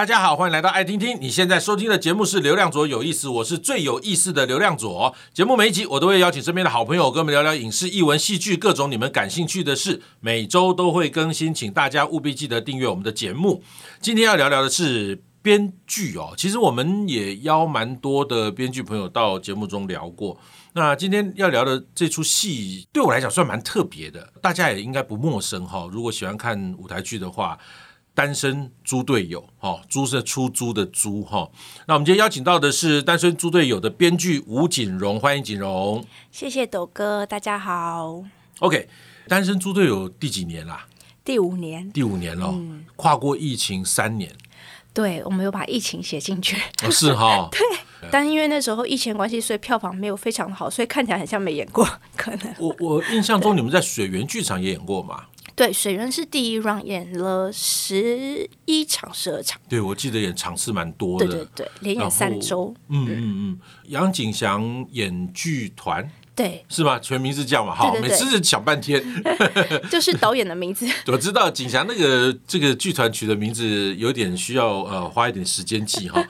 大家好，欢迎来到爱听听。你现在收听的节目是《流量左有意思》，我是最有意思的流量左。节目每一集我都会邀请身边的好朋友跟我们聊聊影视、艺文、戏剧各种你们感兴趣的事。每周都会更新，请大家务必记得订阅我们的节目。今天要聊聊的是编剧哦，其实我们也邀蛮多的编剧朋友到节目中聊过。那今天要聊的这出戏对我来讲算蛮特别的，大家也应该不陌生哈。如果喜欢看舞台剧的话。单身猪队友，哈，猪是出租的猪，哈。那我们今天邀请到的是单身猪队友的编剧吴景荣，欢迎景荣。谢谢斗哥，大家好。OK，单身猪队友第几年啦？第五年，第五年了，嗯，跨过疫情三年。对，我们有把疫情写进去。哦，是哈。对，但因为那时候疫情关系，所以票房没有非常好，所以看起来很像没演过。可能我我印象中你们在水源剧场也演过嘛？对，水源是第一 round 演了十一场、十二场。对，我记得演场次蛮多的。对对对，连演三周。嗯嗯嗯，杨景祥演剧团，对，是吗？全名是这样嘛？哈，每次想半天，就是导演的名字。我知道景祥那个这个剧团取的名字有点需要呃花一点时间记哈。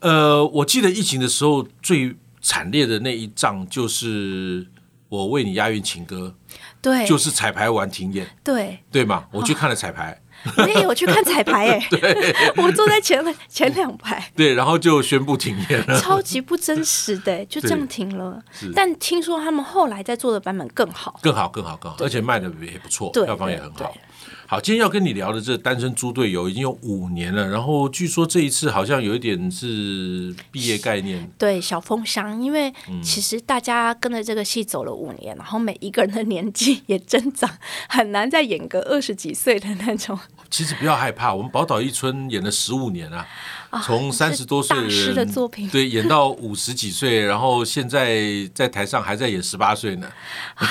呃，我记得疫情的时候最惨烈的那一仗就是我为你押韵情歌。对，就是彩排完停演，对。对嘛，我去看了彩排，我也有去看彩排哎，对，我坐在前前两排，对，然后就宣布停演了，超级不真实的，就这样停了。但听说他们后来在做的版本更好，更好，更好，更好，而且卖的也不错，票房也很好。好，今天要跟你聊的这单身猪队友已经有五年了，然后据说这一次好像有一点是毕业概念，对，小风箱，因为其实大家跟着这个戏走了五年，然后每一个人的年纪也增长，很难再演个二十几岁的那种。其实不要害怕，我们宝岛一村演了十五年啊。从三十多岁的人的作品对演到五十几岁，然后现在在台上还在演十八岁呢。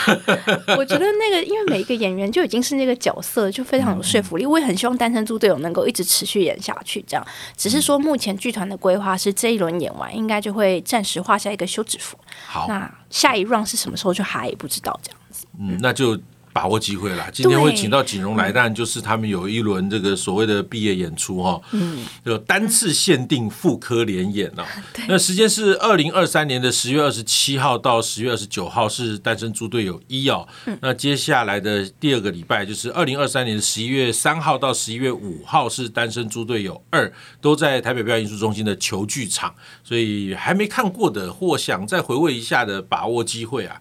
我觉得那个，因为每一个演员就已经是那个角色，就非常有说服力。我也很希望单身猪队友能够一直持续演下去，这样。只是说目前剧团的规划是这一轮演完，应该就会暂时画下一个休止符。好，那下一 round 是什么时候就还不知道，这样子。嗯，那就。把握机会啦！今天会请到锦荣来，当然就是他们有一轮这个所谓的毕业演出哈，嗯，就单次限定复科联演 了。那时间是二零二三年的十月二十七号到十月二十九号是单身猪队友一哦，那接下来的第二个礼拜就是二零二三年的十一月三号到十一月五号是单身猪队友二，都在台北表演艺术中心的球剧场，所以还没看过的或想再回味一下的，把握机会啊！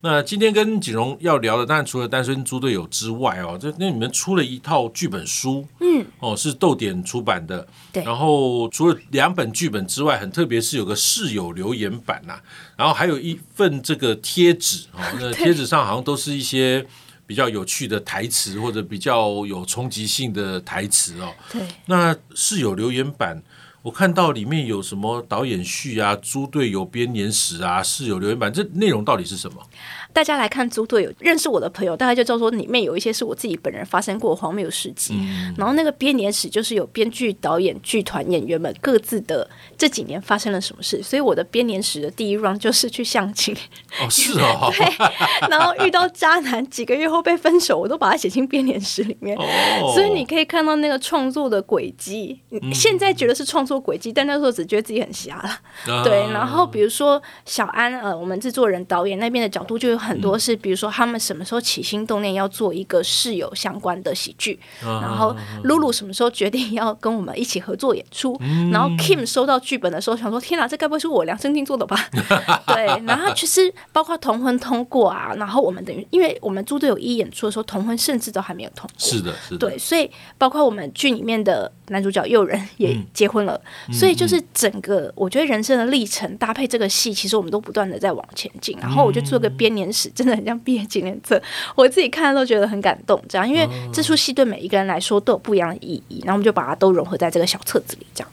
那今天跟锦荣要聊的，当然除了单身猪队友之外哦，这那你们出了一套剧本书，嗯，哦是豆点出版的，对。然后除了两本剧本之外，很特别是有个室友留言版呐、啊，然后还有一份这个贴纸哦，那贴纸上好像都是一些比较有趣的台词或者比较有冲击性的台词哦。对。那室友留言板。我看到里面有什么导演序啊、猪队友编年史啊、室友留言板，这内容到底是什么？大家来看猪队友，认识我的朋友大概就知道说，里面有一些是我自己本人发生过荒谬事迹。嗯、然后那个编年史就是有编剧、导演、剧团、演员们各自的这几年发生了什么事。所以我的编年史的第一 round 就是去相亲。哦，是哦。对。然后遇到渣男，几个月后被分手，我都把它写进编年史里面。哦。所以你可以看到那个创作的轨迹。嗯、现在觉得是创作轨迹，但那时候只觉得自己很瞎了。啊、对。然后比如说小安，呃，我们制作人、导演那边的角度就有。很多是，比如说他们什么时候起心动念要做一个室友相关的喜剧，然后露露什么时候决定要跟我们一起合作演出，然后 Kim 收到剧本的时候想说：“天哪，这该不会是我量身定做的吧？” 对，然后其实包括同婚通过啊，然后我们等于因为我们猪队友一演出的时候，同婚甚至都还没有通过，是的，是的，对，所以包括我们剧里面的男主角诱人也结婚了，所以就是整个我觉得人生的历程搭配这个戏，其实我们都不断的在往前进，然后我就做个编年。真的很像毕业纪念册，我自己看了都觉得很感动。这样，因为这出戏对每一个人来说都有不一样的意义，然后我们就把它都融合在这个小册子里，这样。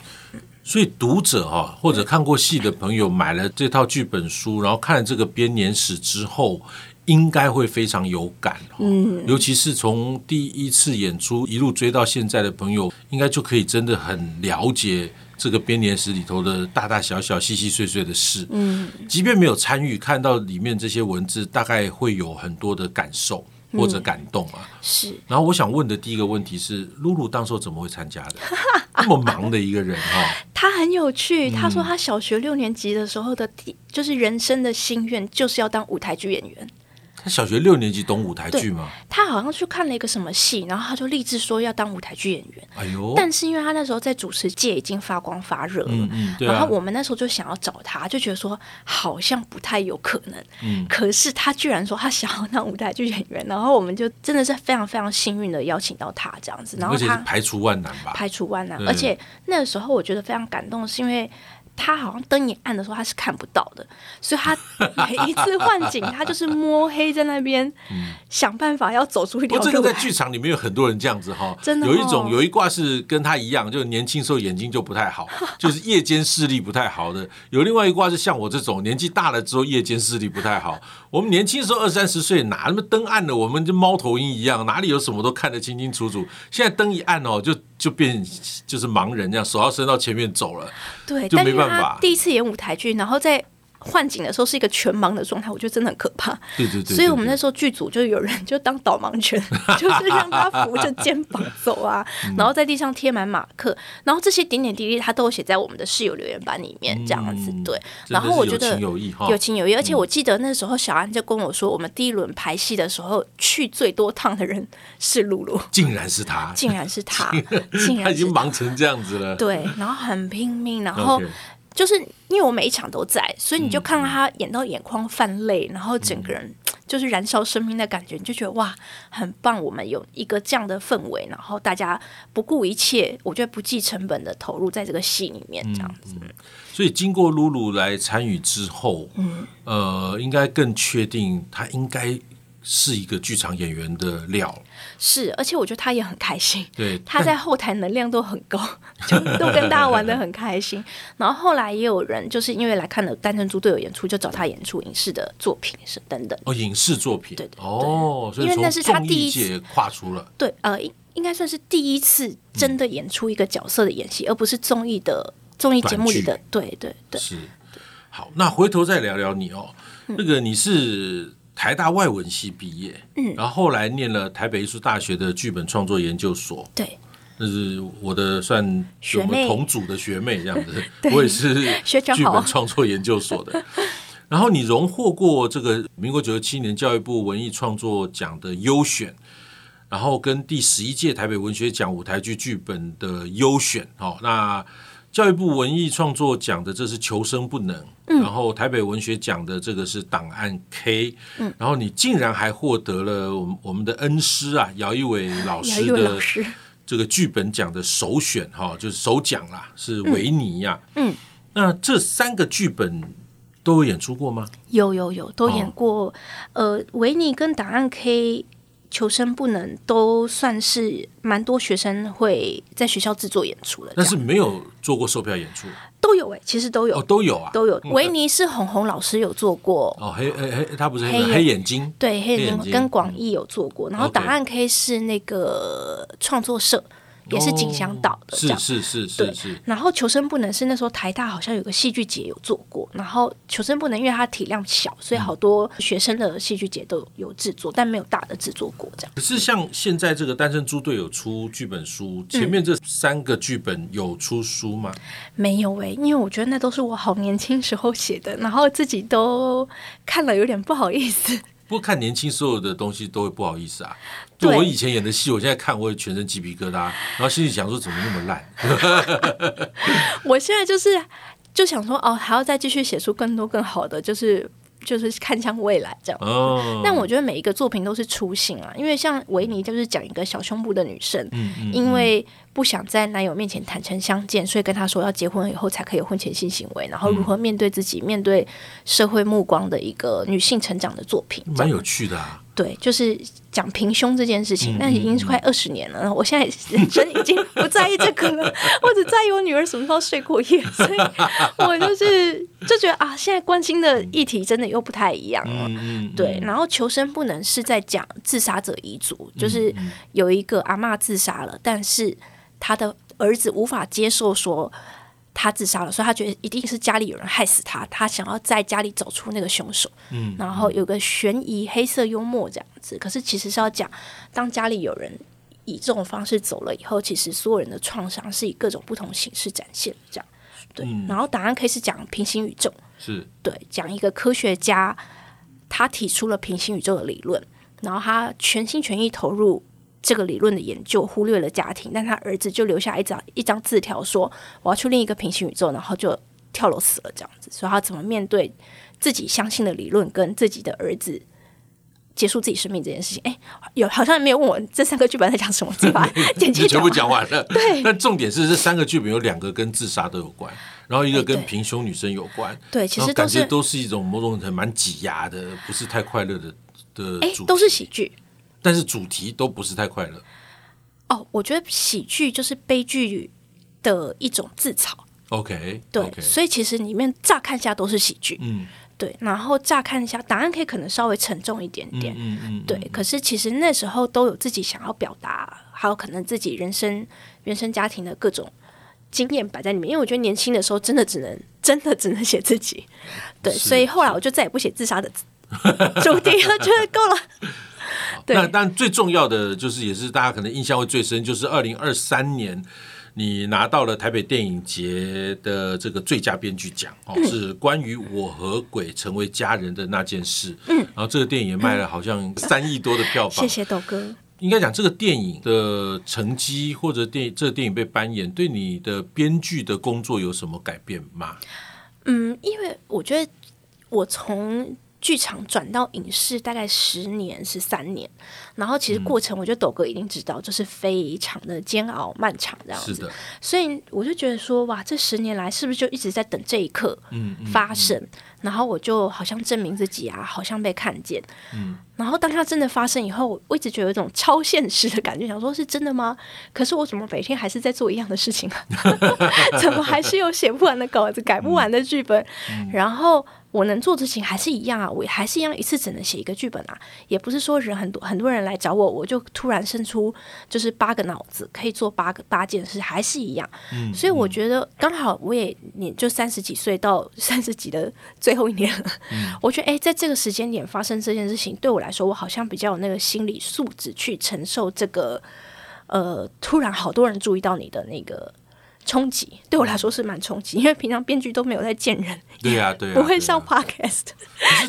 所以读者哈，或者看过戏的朋友买了这套剧本书，然后看了这个编年史之后，应该会非常有感。嗯，尤其是从第一次演出一路追到现在的朋友，应该就可以真的很了解。这个编年史里头的大大小小、细细碎碎的事，嗯，即便没有参与，看到里面这些文字，大概会有很多的感受。或者感动啊。嗯、是。然后我想问的第一个问题是，露露当时候怎么会参加的？那么忙的一个人哈、哦。他很有趣，他说他小学六年级的时候的第，就是人生的心愿就是要当舞台剧演员。他小学六年级懂舞台剧吗？他好像去看了一个什么戏，然后他就立志说要当舞台剧演员。哎呦！但是因为他那时候在主持界已经发光发热了，嗯嗯啊、然后我们那时候就想要找他，就觉得说好像不太有可能。嗯。可是他居然说他想要当舞台剧演员，然后我们就真的是非常非常幸运的邀请到他这样子。然后他排除万难吧？排除万难，而且那个时候我觉得非常感动，是因为。他好像灯一暗的时候，他是看不到的，所以他每一次换景，他就是摸黑在那边想办法要走出一条路。我在剧场里面有很多人这样子哈，真的、哦、有一种有一挂是跟他一样，就年轻时候眼睛就不太好，就是夜间视力不太好的；有另外一挂是像我这种年纪大了之后夜间视力不太好。我们年轻的时候二三十岁，哪那么灯暗了，我们就猫头鹰一样，哪里有什么都看得清清楚楚。现在灯一暗哦，就就变就是盲人这样，手要伸到前面走了，对，就没办法。第一次演舞台剧，然后在。换景的时候是一个全盲的状态，我觉得真的很可怕。对对对，所以我们那时候剧组就有人就当导盲犬，就是让他扶着肩膀走啊，然后在地上贴满马克，然后这些点点滴滴他都写在我们的室友留言板里面，这样子对。然后我觉得有情有义，有情有义，而且我记得那时候小安就跟我说，我们第一轮排戏的时候去最多趟的人是露露，竟然是他，竟然是他，竟然他已经忙成这样子了。对，然后很拼命，然后。就是因为我每一场都在，所以你就看到他演到眼眶泛泪，嗯、然后整个人就是燃烧生命的感觉，你就觉得哇，很棒！我们有一个这样的氛围，然后大家不顾一切，我觉得不计成本的投入在这个戏里面，这样子。嗯、所以经过露露来参与之后，嗯，呃，应该更确定他应该。是一个剧场演员的料，是，而且我觉得他也很开心，对，他在后台能量都很高，就都跟大家玩的很开心。然后后来也有人就是因为来看了《单身猪队友》演出，就找他演出影视的作品是等等。哦，影视作品，对对，对。哦，因为那是他第一届跨出了，对，呃，应应该算是第一次真的演出一个角色的演戏，嗯、而不是综艺的综艺节目里的，对对对，是。好，那回头再聊聊你哦，嗯、那个你是。台大外文系毕业，嗯，然后后来念了台北艺术大学的剧本创作研究所，对，那是我的算我们同组的学妹这样子，我也是剧本创作研究所的。然后你荣获过这个民国九十七年教育部文艺创作奖的优选，然后跟第十一届台北文学奖舞台剧剧本的优选，好，那。教育部文艺创作奖的这是求生不能，嗯、然后台北文学奖的这个是档案 K，嗯、然后你竟然还获得了我们我们的恩师啊姚一伟老师的这个剧本奖的首选哈，就是首奖啦，是维尼呀、啊嗯。嗯，那这三个剧本都有演出过吗？有有有，都演过。哦、呃，维尼跟档案 K。求生不能都算是蛮多学生会在学校制作演出的，但是没有做过售票演出，都有哎、欸，其实都有，哦、都有啊，都有。维尼是红红老师有做过哦，黑黑黑，他不是黑黑眼睛，对，黑眼睛跟广义有做过，然后档案 K 是那个创作社。也是景祥岛的，是是是是是。然后求生不能是那时候台大好像有个戏剧节有做过，然后求生不能因为它体量小，所以好多学生的戏剧节都有制作，但没有大的制作过这样。可是像现在这个单身猪队友出剧本书，前面这三个剧本有出书吗？没有哎，因为我觉得那都是我好年轻时候写的，然后自己都看了有点不好意思。不过看年轻所有的东西都会不好意思啊。就我以前演的戏，我现在看我也全身鸡皮疙瘩，然后心里想说怎么那么烂。我现在就是就想说哦，还要再继续写出更多更好的，就是就是看向未来这样。哦。但我觉得每一个作品都是初心啊，因为像维尼就是讲一个小胸部的女生，嗯嗯嗯、因为。不想在男友面前坦诚相见，所以跟他说要结婚以后才可以有婚前性行为，然后如何面对自己、嗯、面对社会目光的一个女性成长的作品，蛮有趣的啊。对，就是讲平胸这件事情，那、嗯、已经是快二十年了。嗯、我现在人生 已经不在意这个了，我只在意我女儿什么时候睡过夜，所以我就是就觉得啊，现在关心的议题真的又不太一样了。对，然后求生不能是在讲自杀者遗嘱，就是有一个阿妈自杀了，但是。他的儿子无法接受说，他自杀了，所以他觉得一定是家里有人害死他，他想要在家里找出那个凶手。嗯，然后有个悬疑、黑色幽默这样子。可是其实是要讲，当家里有人以这种方式走了以后，其实所有人的创伤是以各种不同形式展现。这样对。嗯、然后答案可以是讲平行宇宙，是对，讲一个科学家他提出了平行宇宙的理论，然后他全心全意投入。这个理论的研究忽略了家庭，但他儿子就留下一张一张字条，说我要去另一个平行宇宙，然后就跳楼死了这样子。所以他怎么面对自己相信的理论跟自己的儿子结束自己生命这件事情？哎，有好像没有问我这三个剧本在讲什么，对吧？简介全部讲完了。对，但重点是这三个剧本有两个跟自杀都有关，然后一个跟平胸女生有关。对，其实感觉都是一种某种很蛮挤压的，不是太快乐的的。哎，都是喜剧。但是主题都不是太快乐哦，我觉得喜剧就是悲剧的一种自嘲。OK，对，okay. 所以其实里面乍看下都是喜剧，嗯，对。然后乍看一下，答案可以可能稍微沉重一点点，嗯嗯，嗯，对。可是其实那时候都有自己想要表达，还有可能自己人生原生家庭的各种经验摆在里面。因为我觉得年轻的时候真的只能 真的只能写自己，对。所以后来我就再也不写自杀的 主题了，觉得够了。那但最重要的就是，也是大家可能印象会最深，就是二零二三年你拿到了台北电影节的这个最佳编剧奖哦，是关于我和鬼成为家人的那件事。嗯，然后这个电影也卖了好像三亿多的票房。谢谢豆哥。应该讲这个电影的成绩或者电这个电影被扮演，对你的编剧的工作有什么改变吗？嗯，因为我觉得我从。剧场转到影视大概十年十三年，然后其实过程我觉得斗哥一定知道，就是非常的煎熬漫长这样子。是的，所以我就觉得说，哇，这十年来是不是就一直在等这一刻发生？嗯嗯嗯、然后我就好像证明自己啊，好像被看见。嗯，然后当它真的发生以后，我一直觉得有一种超现实的感觉，想说是真的吗？可是我怎么每天还是在做一样的事情啊？怎么还是有写不完的稿子、改不完的剧本？然后。我能做的事情还是一样啊，我还是一样，一次只能写一个剧本啊，也不是说人很多很多人来找我，我就突然生出就是八个脑子可以做八个八件事，还是一样。嗯，所以我觉得刚好我也你就三十几岁到 三十几的最后一年了，嗯，我觉得哎，在这个时间点发生这件事情，对我来说，我好像比较有那个心理素质去承受这个呃，突然好多人注意到你的那个。冲击对我来说是蛮冲击，因为平常编剧都没有在见人，对呀、啊，对不会上 podcast。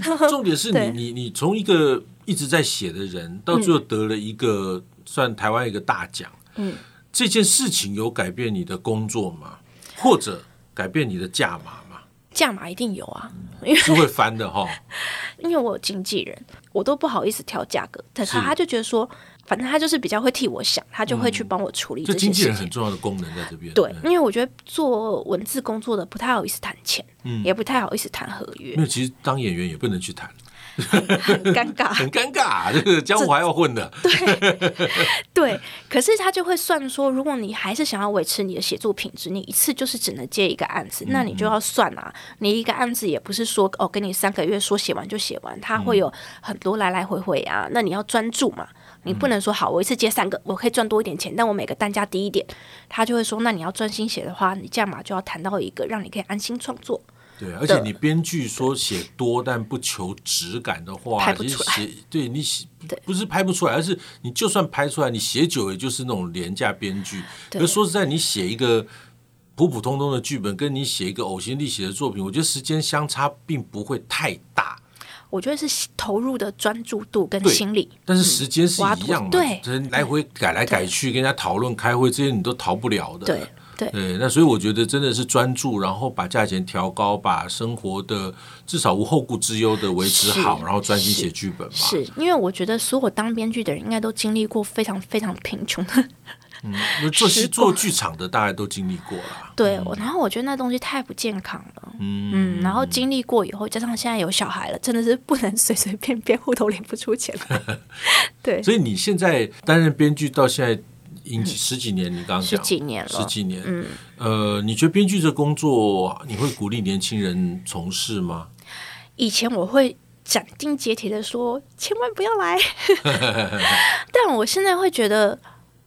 可是重点是你，你，你从一个一直在写的人，到最后得了一个、嗯、算台湾一个大奖，嗯，这件事情有改变你的工作吗？或者改变你的价码吗？价码一定有啊，因为是会翻的哈。因为我有经纪人，我都不好意思调价格，但是他就觉得说。反正他就是比较会替我想，他就会去帮我处理这些事情。嗯、经纪人很重要的功能在这边。对，因为我觉得做文字工作的不太好意思谈钱，嗯，也不太好意思谈合约。因为其实当演员也不能去谈，很尴尬，很尴尬。这个江湖还要混的。对对，可是他就会算说，如果你还是想要维持你的写作品质，你一次就是只能接一个案子，嗯、那你就要算啊。你一个案子也不是说哦，给你三个月说写完就写完，他会有很多来来回回啊。那你要专注嘛。你不能说好，我一次接三个，我可以赚多一点钱，但我每个单价低一点，他就会说，那你要专心写的话，你价码就要谈到一个让你可以安心创作。对，而且你编剧说写多但不求质感的话，拍不出写对你写 不是拍不出来，而是你就算拍出来，你写久也就是那种廉价编剧。可是说实在，你写一个普普通通的剧本，跟你写一个呕心沥血的作品，我觉得时间相差并不会太大。我觉得是投入的专注度跟心理，但是时间是一样的，对，来回改来改去，跟人家讨论、开会这些你都逃不了的。对对对，那所以我觉得真的是专注，然后把价钱调高，把生活的至少无后顾之忧的维持好，然后专心写剧本嘛。是因为我觉得所有当编剧的人应该都经历过非常非常贫穷的。嗯，做戏做剧场的大家都经历过了。对，然后我觉得那东西太不健康了。嗯嗯，然后经历过以后，加上现在有小孩了，真的是不能 随随便便 户头领不出钱了。对，所以你现在担任编剧到现在已经十几年，你刚刚讲十几年了，十几年。嗯，呃，你觉得编剧这工作，你会鼓励年轻人从事吗？以前我会斩钉截铁的说，千万不要来。但我现在会觉得。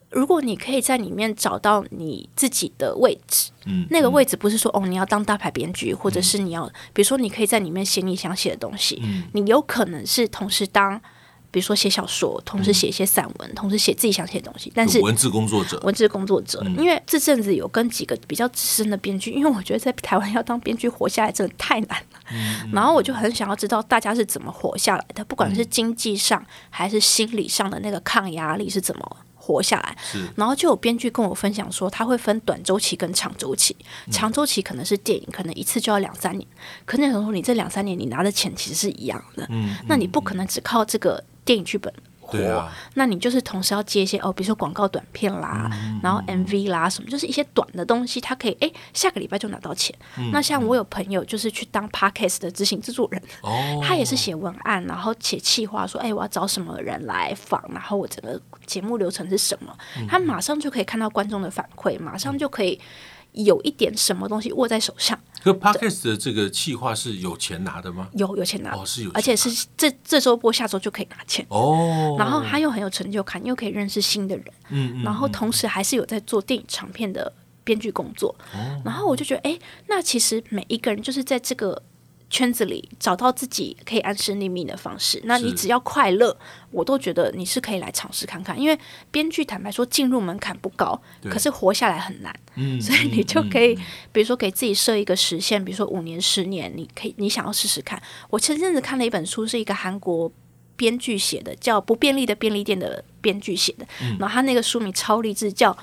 如果你可以在里面找到你自己的位置，嗯，那个位置不是说哦，你要当大牌编剧，或者是你要，比如说你可以在里面写你想写的东西，嗯，你有可能是同时当。比如说写小说，同时写一些散文，嗯、同时写自己想写的东西。但是文字工作者，文字工作者，嗯、因为这阵子有跟几个比较资深的编剧，因为我觉得在台湾要当编剧活下来真的太难了。嗯、然后我就很想要知道大家是怎么活下来的，不管是经济上还是心理上的那个抗压力是怎么活下来。然后就有编剧跟我分享说，他会分短周期跟长周期。长周期可能是电影，可能一次就要两三年。可那时候你这两三年你拿的钱其实是一样的。嗯、那你不可能只靠这个。电影剧本活，啊、那你就是同时要接一些哦，比如说广告短片啦，嗯、然后 MV 啦什么，就是一些短的东西，它可以哎下个礼拜就拿到钱。嗯、那像我有朋友就是去当 Podcast 的执行制作人，哦、他也是写文案，然后写企划，说哎我要找什么人来访，然后我整个节目流程是什么，嗯、他马上就可以看到观众的反馈，马上就可以有一点什么东西握在手上。可 Podcast 的这个企划是有钱拿的吗？有有钱拿，哦，是有钱，而且是这这周播，下周就可以拿钱哦。然后他又很有成就感，又可以认识新的人，嗯，然后同时还是有在做电影长片的编剧工作。哦，然后我就觉得，哎，那其实每一个人就是在这个。圈子里找到自己可以安身立命的方式，那你只要快乐，我都觉得你是可以来尝试看看。因为编剧坦白说进入门槛不高，可是活下来很难。嗯，所以你就可以，比如说给自己设一个时限，比如说五年、十年，你可以你想要试试看。我前阵子看了一本书，是一个韩国编剧写的，叫《不便利的便利店》的编剧写的，然后他那个书名超励志，叫。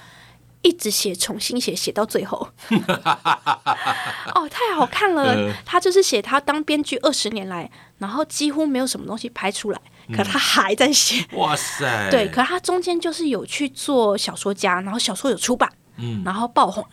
一直写，重新写，写到最后。哦，太好看了！他就是写他当编剧二十年来，然后几乎没有什么东西拍出来，可他还在写。哇塞！对，可他中间就是有去做小说家，然后小说有出版，嗯，然后爆红。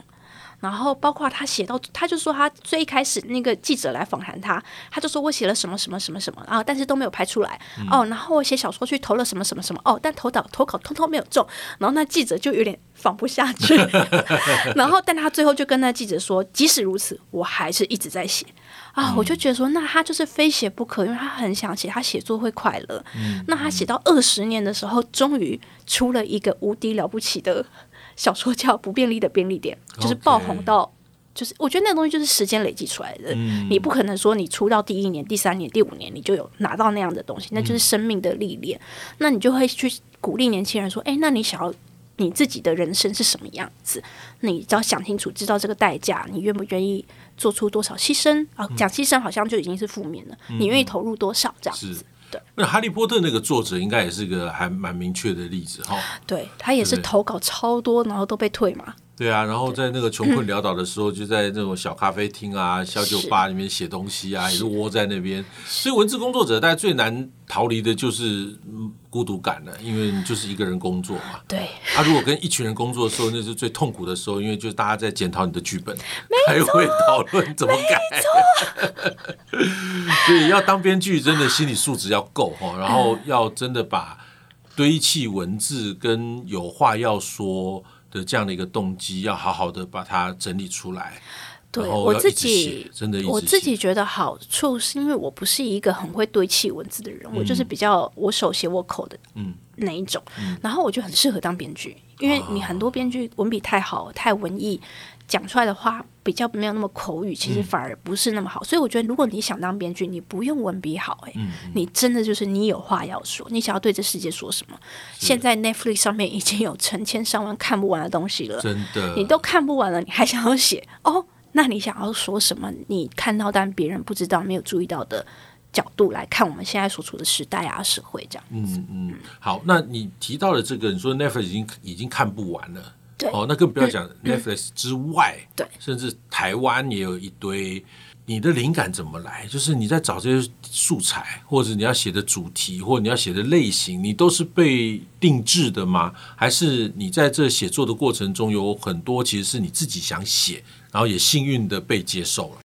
然后包括他写到，他就说他最一开始那个记者来访谈他，他就说我写了什么什么什么什么啊，但是都没有拍出来、嗯、哦。然后我写小说去投了什么什么什么哦，但投稿投稿通通没有中。然后那记者就有点放不下去。然后但他最后就跟那记者说，即使如此，我还是一直在写啊。嗯、我就觉得说，那他就是非写不可，因为他很想写，他写作会快乐。嗯、那他写到二十年的时候，终于出了一个无敌了不起的。小说叫《不便利的便利店》，就是爆红到，就是我觉得那个东西就是时间累积出来的。你不可能说你出道第一年、第三年、第五年你就有拿到那样的东西，那就是生命的历练。那你就会去鼓励年轻人说：“哎，那你想要你自己的人生是什么样子？你只要想清楚，知道这个代价，你愿不愿意做出多少牺牲啊？讲牺牲好像就已经是负面了，你愿意投入多少这样子？”那《哈利波特》那个作者应该也是个还蛮明确的例子哈。对，他也是投稿超多，然后都被退嘛。对啊，然后在那个穷困潦倒的时候，就在那种小咖啡厅啊、小酒吧里面写东西啊，也是窝在那边。所以文字工作者，大概最难逃离的就是孤独感了，因为你就是一个人工作嘛。对。他如果跟一群人工作的时候，那是最痛苦的时候，因为就是大家在检讨你的剧本，开会讨论怎么改。所以要当编剧，真的心理素质要够哈，然后要真的把堆砌文字跟有话要说的这样的一个动机，要好好的把它整理出来。对，我自己真的，我自己觉得好处是因为我不是一个很会堆砌文字的人，嗯、我就是比较我手写我口的嗯那一种，嗯、然后我就很适合当编剧，因为你很多编剧文笔太好，太文艺。讲出来的话比较没有那么口语，其实反而不是那么好。嗯、所以我觉得，如果你想当编剧，你不用文笔好、欸，哎、嗯，你真的就是你有话要说，你想要对这世界说什么？现在 Netflix 上面已经有成千上万看不完的东西了，真的，你都看不完了，你还想要写哦？那你想要说什么？你看到但别人不知道、没有注意到的角度来看我们现在所处的时代啊、社会这样子。嗯嗯，好，那你提到的这个，你说 Netflix 已经已经看不完了。哦，那更不要讲 Netflix 之外，对，甚至台湾也有一堆。你的灵感怎么来？就是你在找这些素材，或者你要写的主题，或者你要写的类型，你都是被定制的吗？还是你在这写作的过程中有很多其实是你自己想写，然后也幸运的被接受了？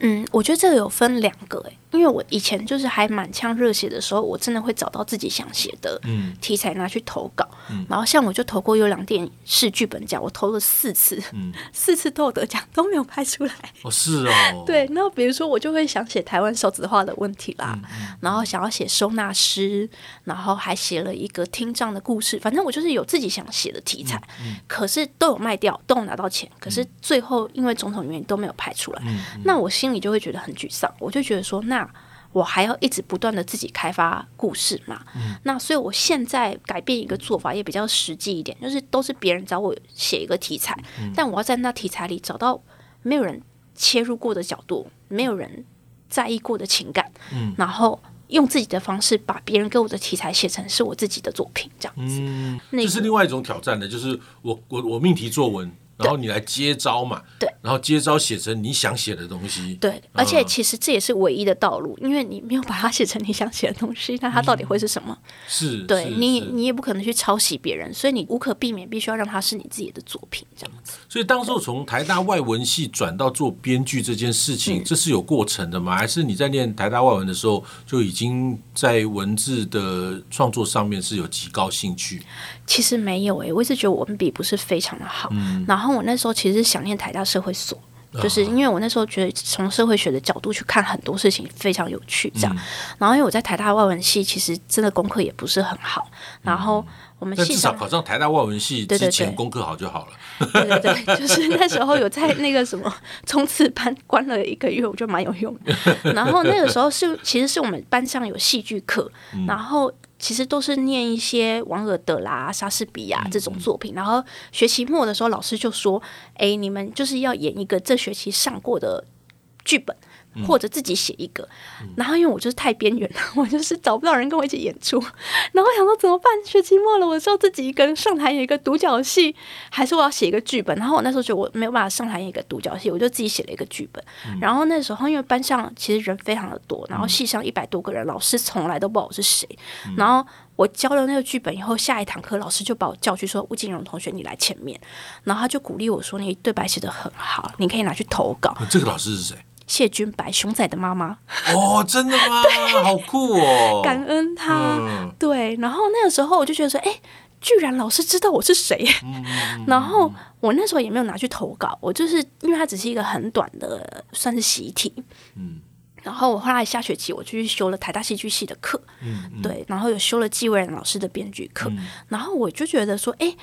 嗯，我觉得这个有分两个诶，因为我以前就是还满腔热血的时候，我真的会找到自己想写的题材拿去投稿。嗯，然后像我就投过优良电视剧本奖，我投了四次，嗯，四次都有得奖，都没有拍出来。哦，是哦。对，那比如说我就会想写台湾少子化的问题啦，然后想要写收纳师，然后还写了一个听障的故事，反正我就是有自己想写的题材，可是都有卖掉，都有拿到钱，可是最后因为种种原因都没有拍出来。那我心里就会觉得很沮丧，我就觉得说，那我还要一直不断的自己开发故事嘛？嗯、那所以我现在改变一个做法，也比较实际一点，就是都是别人找我写一个题材，嗯、但我要在那题材里找到没有人切入过的角度，没有人在意过的情感，嗯、然后用自己的方式把别人给我的题材写成是我自己的作品，这样子。嗯，这、那个、是另外一种挑战的，就是我我我命题作文。然后你来接招嘛，对，然后接招写成你想写的东西，对，而且其实这也是唯一的道路，因为你没有把它写成你想写的东西，那它到底会是什么？是，对你，你也不可能去抄袭别人，所以你无可避免必须要让它是你自己的作品，这样子。所以当时从台大外文系转到做编剧这件事情，这是有过程的吗？还是你在念台大外文的时候就已经在文字的创作上面是有极高兴趣？其实没有诶，我一直觉得文笔不是非常的好，然后。然后我那时候其实想念台大社会所，就是因为我那时候觉得从社会学的角度去看很多事情非常有趣，这样。嗯、然后因为我在台大外文系，其实真的功课也不是很好。然后我们系至少考上台大外文系之前功课好就好了。对对对，就是那时候有在那个什么冲刺班关了一个月，我觉得蛮有用的。然后那个时候是其实是我们班上有戏剧课，嗯、然后。其实都是念一些王尔德啦、莎士比亚这种作品，嗯、然后学期末的时候，老师就说：“哎，你们就是要演一个这学期上过的剧本。”或者自己写一个，然后因为我就是太边缘了，我就是找不到人跟我一起演出，然后想说怎么办？学期末了，我是要自己一个人上台演一个独角戏，还是我要写一个剧本？然后我那时候觉得我没有办法上台演一个独角戏，我就自己写了一个剧本。然后那时候因为班上其实人非常的多，然后戏上一百多个人，老师从来都不知道我是谁。然后我交了那个剧本以后，下一堂课老师就把我叫去说：“吴瑾蓉同学，你来前面。”然后他就鼓励我说：“你对白写的很好，你可以拿去投稿。”这个老师是谁？谢君白，熊仔的妈妈。哦，真的吗？对好酷哦！感恩他。嗯、对，然后那个时候我就觉得说，哎，居然老师知道我是谁。嗯、然后我那时候也没有拿去投稿，我就是因为它只是一个很短的，算是习题。嗯。然后我后来下学期我就去修了台大戏剧系的课。嗯。嗯对，然后有修了纪伟然老师的编剧课。嗯、然后我就觉得说，哎。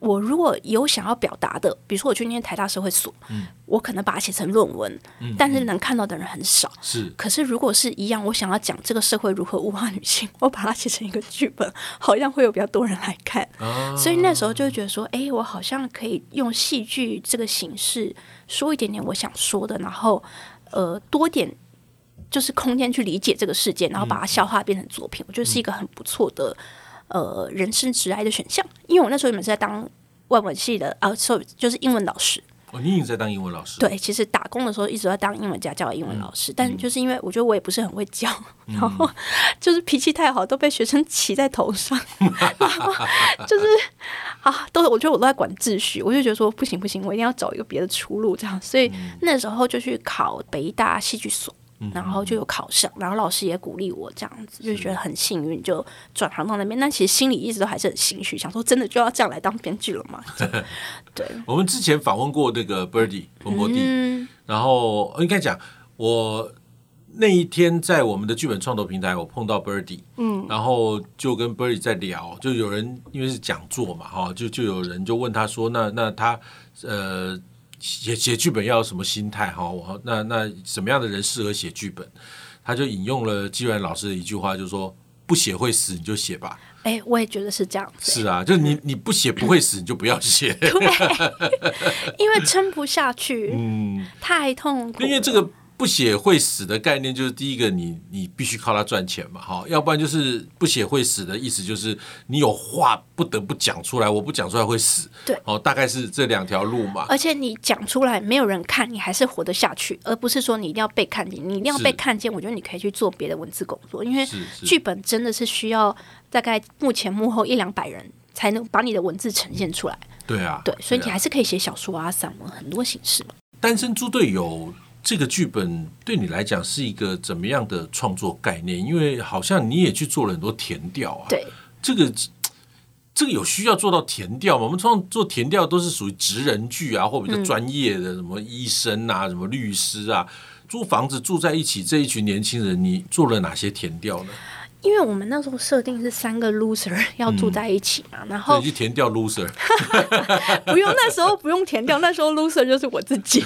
我如果有想要表达的，比如说我去念台大社会所，嗯、我可能把它写成论文，嗯、但是能看到的人很少。是，可是如果是一样，我想要讲这个社会如何物化女性，我把它写成一个剧本，好像会有比较多人来看。啊、所以那时候就会觉得说，哎，我好像可以用戏剧这个形式说一点点我想说的，然后呃多点就是空间去理解这个世界，然后把它消化变成作品，嗯、我觉得是一个很不错的。呃，人生职涯的选项，因为我那时候原本是在当外文系的啊，所以就是英文老师。哦，你一直在当英文老师？对，其实打工的时候一直在当英文家教英文老师，嗯、但就是因为我觉得我也不是很会教，嗯、然后就是脾气太好，都被学生骑在头上，然后就是啊，都我觉得我都在管秩序，我就觉得说不行不行，我一定要找一个别的出路，这样，所以那时候就去考北大戏剧所。然后就有考上，然后老师也鼓励我这样子，就觉得很幸运，就转行到那边。但其实心里一直都还是很心虚，想说真的就要这样来当编剧了吗？对。我们之前访问过那个 Birdy 文博弟，嗯、然后应该讲我那一天在我们的剧本创作平台，我碰到 Birdy，嗯，然后就跟 Birdy 在聊，就有人因为是讲座嘛，哈，就就有人就问他说，那那他呃。写写剧本要有什么心态哈？我那那什么样的人适合写剧本？他就引用了纪然老师的一句话，就是说不写会死，你就写吧。哎、欸，我也觉得是这样子。是啊，就是你你不写不会死，你就不要写。对，因为撑不下去，嗯，太痛苦。因为这个。不写会死的概念就是第一个你，你你必须靠它赚钱嘛，哈，要不然就是不写会死的意思就是你有话不得不讲出来，我不讲出来会死，对，哦，大概是这两条路嘛。而且你讲出来没有人看，你还是活得下去，而不是说你一定要被看见，你一定要被看见。我觉得你可以去做别的文字工作，因为剧本真的是需要大概幕前幕后一两百人才能把你的文字呈现出来。对啊，对，所以你还是可以写小说啊、散文很多形式嘛。单身猪队友。这个剧本对你来讲是一个怎么样的创作概念？因为好像你也去做了很多填调啊。对，这个这个有需要做到填调吗？我们通常做田调都是属于职人剧啊，或比较专业的，什么医生啊，什么律师啊，租房子住在一起这一群年轻人，你做了哪些填调呢？因为我们那时候设定是三个 loser 要住在一起嘛，嗯、然后去填掉 loser，不用那时候不用填掉，那时候 loser 就是我自己。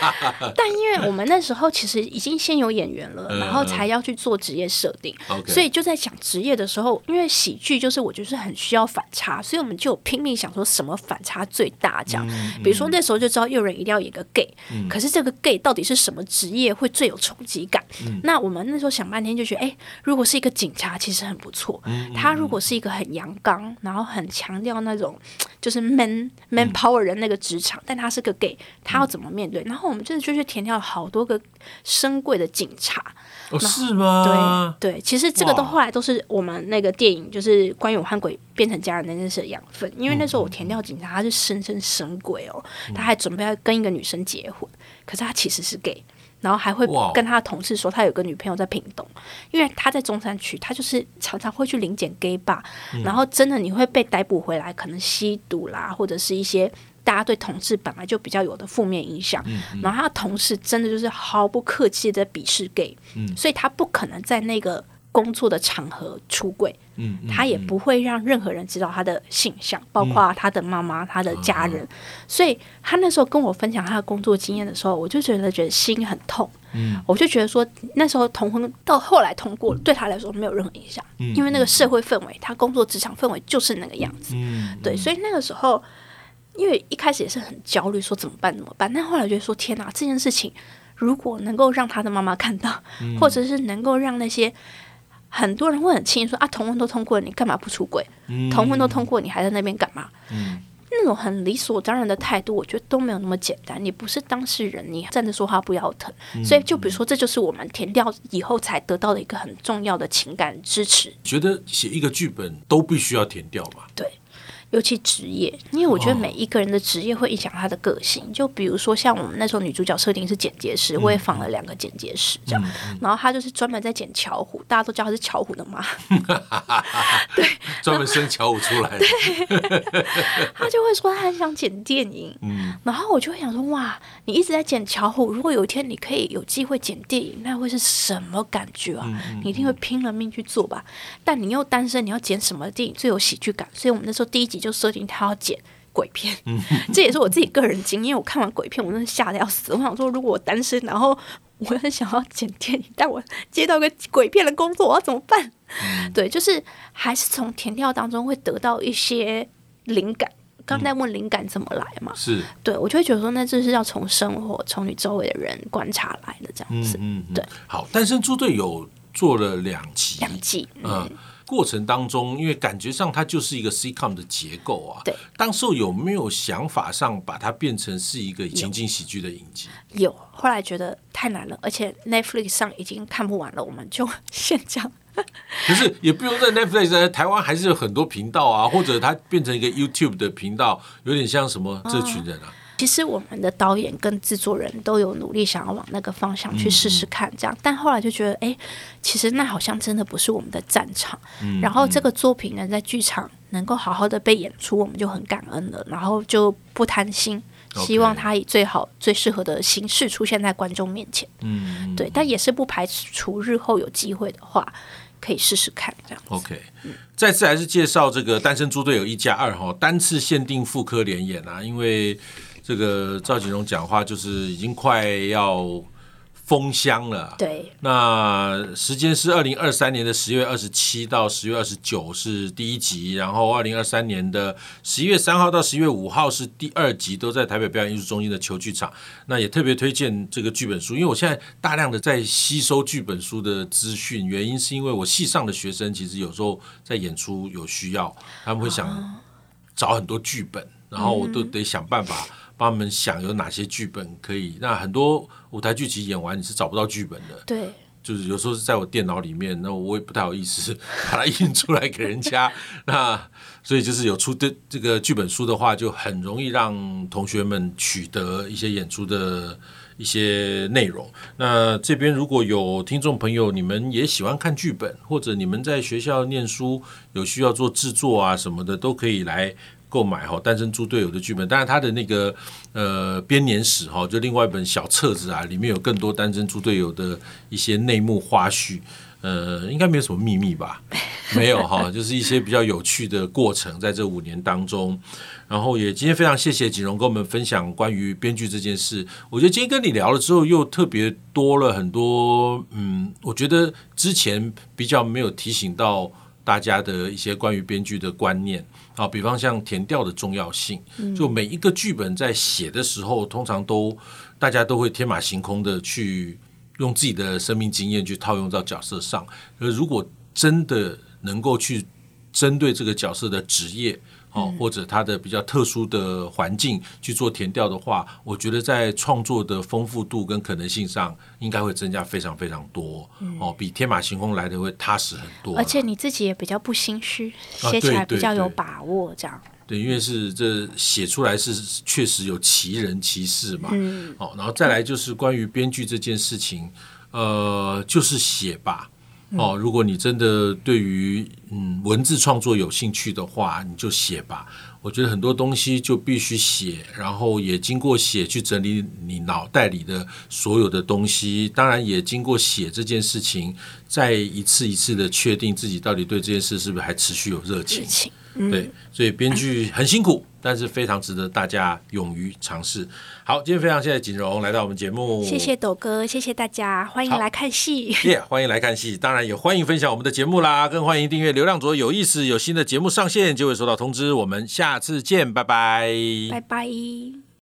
但因为我们那时候其实已经先有演员了，然后才要去做职业设定，嗯、所以就在讲职业的时候，因为喜剧就是我觉得是很需要反差，所以我们就拼命想说什么反差最大这样。比如说那时候就知道有人一定要演个 gay，、嗯、可是这个 gay 到底是什么职业会最有冲击感？嗯、那我们那时候想半天就觉得，哎，如果是一个警察其实很不错。他如果是一个很阳刚，然后很强调那种就是 man man power 的那个职场，但他是个 gay，他要怎么面对？然后我们真的就去填掉好多个深柜的警察。哦，是吗？对对，其实这个都后来都是我们那个电影，就是关于我和鬼变成家人那件事的养分。因为那时候我填掉警察，他是深深深鬼哦，他还准备要跟一个女生结婚，可是他其实是 gay。然后还会跟他的同事说，他有个女朋友在屏东，因为他在中山区，他就是常常会去临检 gay bar，然后真的你会被逮捕回来，可能吸毒啦，或者是一些大家对同志本来就比较有的负面影响，然后他的同事真的就是毫不客气的鄙视 gay，所以他不可能在那个。工作的场合出柜，嗯，他也不会让任何人知道他的性向，包括他的妈妈、他的家人。所以他那时候跟我分享他的工作经验的时候，我就觉得觉得心很痛。嗯，我就觉得说那时候同婚到后来通过，对他来说没有任何影响，因为那个社会氛围，他工作职场氛围就是那个样子。嗯，对，所以那个时候，因为一开始也是很焦虑，说怎么办怎么办？但后来觉得说天哪，这件事情如果能够让他的妈妈看到，或者是能够让那些。很多人会很轻易说啊，同婚都通过了，你干嘛不出轨？嗯、同婚都通过，你还在那边干嘛？嗯、那种很理所当然的态度，我觉得都没有那么简单。你不是当事人，你站着说话不腰疼。嗯、所以，就比如说，这就是我们填掉以后才得到的一个很重要的情感支持。觉得写一个剧本都必须要填掉吧？对。尤其职业，因为我觉得每一个人的职业会影响他的个性。Oh. 就比如说，像我们那时候女主角设定是剪接师，嗯、我也访了两个剪接师，这样。嗯、然后他就是专门在剪巧虎，大家都叫他是巧虎的妈。对，专门生巧虎出来。对，他就会说他很想剪电影。嗯。然后我就会想说，哇，你一直在剪巧虎，如果有一天你可以有机会剪电影，那会是什么感觉啊？嗯、你一定会拼了命去做吧。但你又单身，你要剪什么电影最有喜剧感？所以我们那时候第一集。就设定他要剪鬼片，这也是我自己个人经验。我看完鬼片，我真的吓得要死。我想说，如果我单身，然后我很想要剪电影，但我接到个鬼片的工作，我要怎么办？嗯、对，就是还是从填调当中会得到一些灵感。刚在问灵感怎么来嘛？是对，我就会觉得说，那这是要从生活，从你周围的人观察来的，这样子。嗯，嗯嗯对。好，单身猪队友做了两集，两季，嗯。嗯过程当中，因为感觉上它就是一个 sitcom 的结构啊。对。当时有没有想法上把它变成是一个情景喜剧的影集？有。后来觉得太难了，而且 Netflix 上已经看不完了，我们就先讲。可是也不用在 Netflix，台湾还是有很多频道啊，或者它变成一个 YouTube 的频道，有点像什么这群人啊。哦其实我们的导演跟制作人都有努力想要往那个方向去试试看，这样，但后来就觉得，哎，其实那好像真的不是我们的战场。然后这个作品呢，在剧场能够好好的被演出，我们就很感恩了。然后就不贪心，希望它以最好、最适合的形式出现在观众面前。嗯，对，但也是不排除日后有机会的话，可以试试看这样。OK，再次还是介绍这个《单身猪队友一加二》哈，单次限定复科联演啊，因为。这个赵景荣讲话就是已经快要封箱了。对，那时间是二零二三年的十月二十七到十月二十九是第一集，然后二零二三年的十一月三号到十一月五号是第二集，都在台北表演艺术中心的球剧场。那也特别推荐这个剧本书，因为我现在大量的在吸收剧本书的资讯，原因是因为我系上的学生其实有时候在演出有需要，他们会想找很多剧本，然后我都得想办法。帮他们想有哪些剧本可以，那很多舞台剧集演完你是找不到剧本的。对，就是有时候是在我电脑里面，那我也不太好意思把它印出来给人家。那所以就是有出的这个剧本书的话，就很容易让同学们取得一些演出的一些内容。那这边如果有听众朋友，你们也喜欢看剧本，或者你们在学校念书有需要做制作啊什么的，都可以来。购买哈，单身猪队友的剧本，当然他的那个呃编年史哈，就另外一本小册子啊，里面有更多单身猪队友的一些内幕花絮，呃，应该没有什么秘密吧？没有哈，就是一些比较有趣的过程，在这五年当中，然后也今天非常谢谢锦荣跟我们分享关于编剧这件事。我觉得今天跟你聊了之后，又特别多了很多，嗯，我觉得之前比较没有提醒到大家的一些关于编剧的观念。啊，比方像填调的重要性，就每一个剧本在写的时候，通常都大家都会天马行空的去用自己的生命经验去套用到角色上。而如果真的能够去针对这个角色的职业，哦，或者它的比较特殊的环境去做填调的话，我觉得在创作的丰富度跟可能性上，应该会增加非常非常多。哦，比天马行空来的会踏实很多。而且你自己也比较不心虚，写起来比较有把握。这样对，因为是这写出来是确实有其人其事嘛。嗯。哦，然后再来就是关于编剧这件事情，呃，就是写吧。哦，如果你真的对于嗯文字创作有兴趣的话，你就写吧。我觉得很多东西就必须写，然后也经过写去整理你脑袋里的所有的东西，当然也经过写这件事情，再一次一次的确定自己到底对这件事是不是还持续有热情。对，所以编剧很辛苦，但是非常值得大家勇于尝试。好，今天非常谢谢锦荣来到我们节目，谢谢斗哥，谢谢大家，欢迎来看戏，耶，yeah, 欢迎来看戏，当然也欢迎分享我们的节目啦，更欢迎订阅流量左有意思，有新的节目上线就会收到通知。我们下次见，拜拜，拜拜。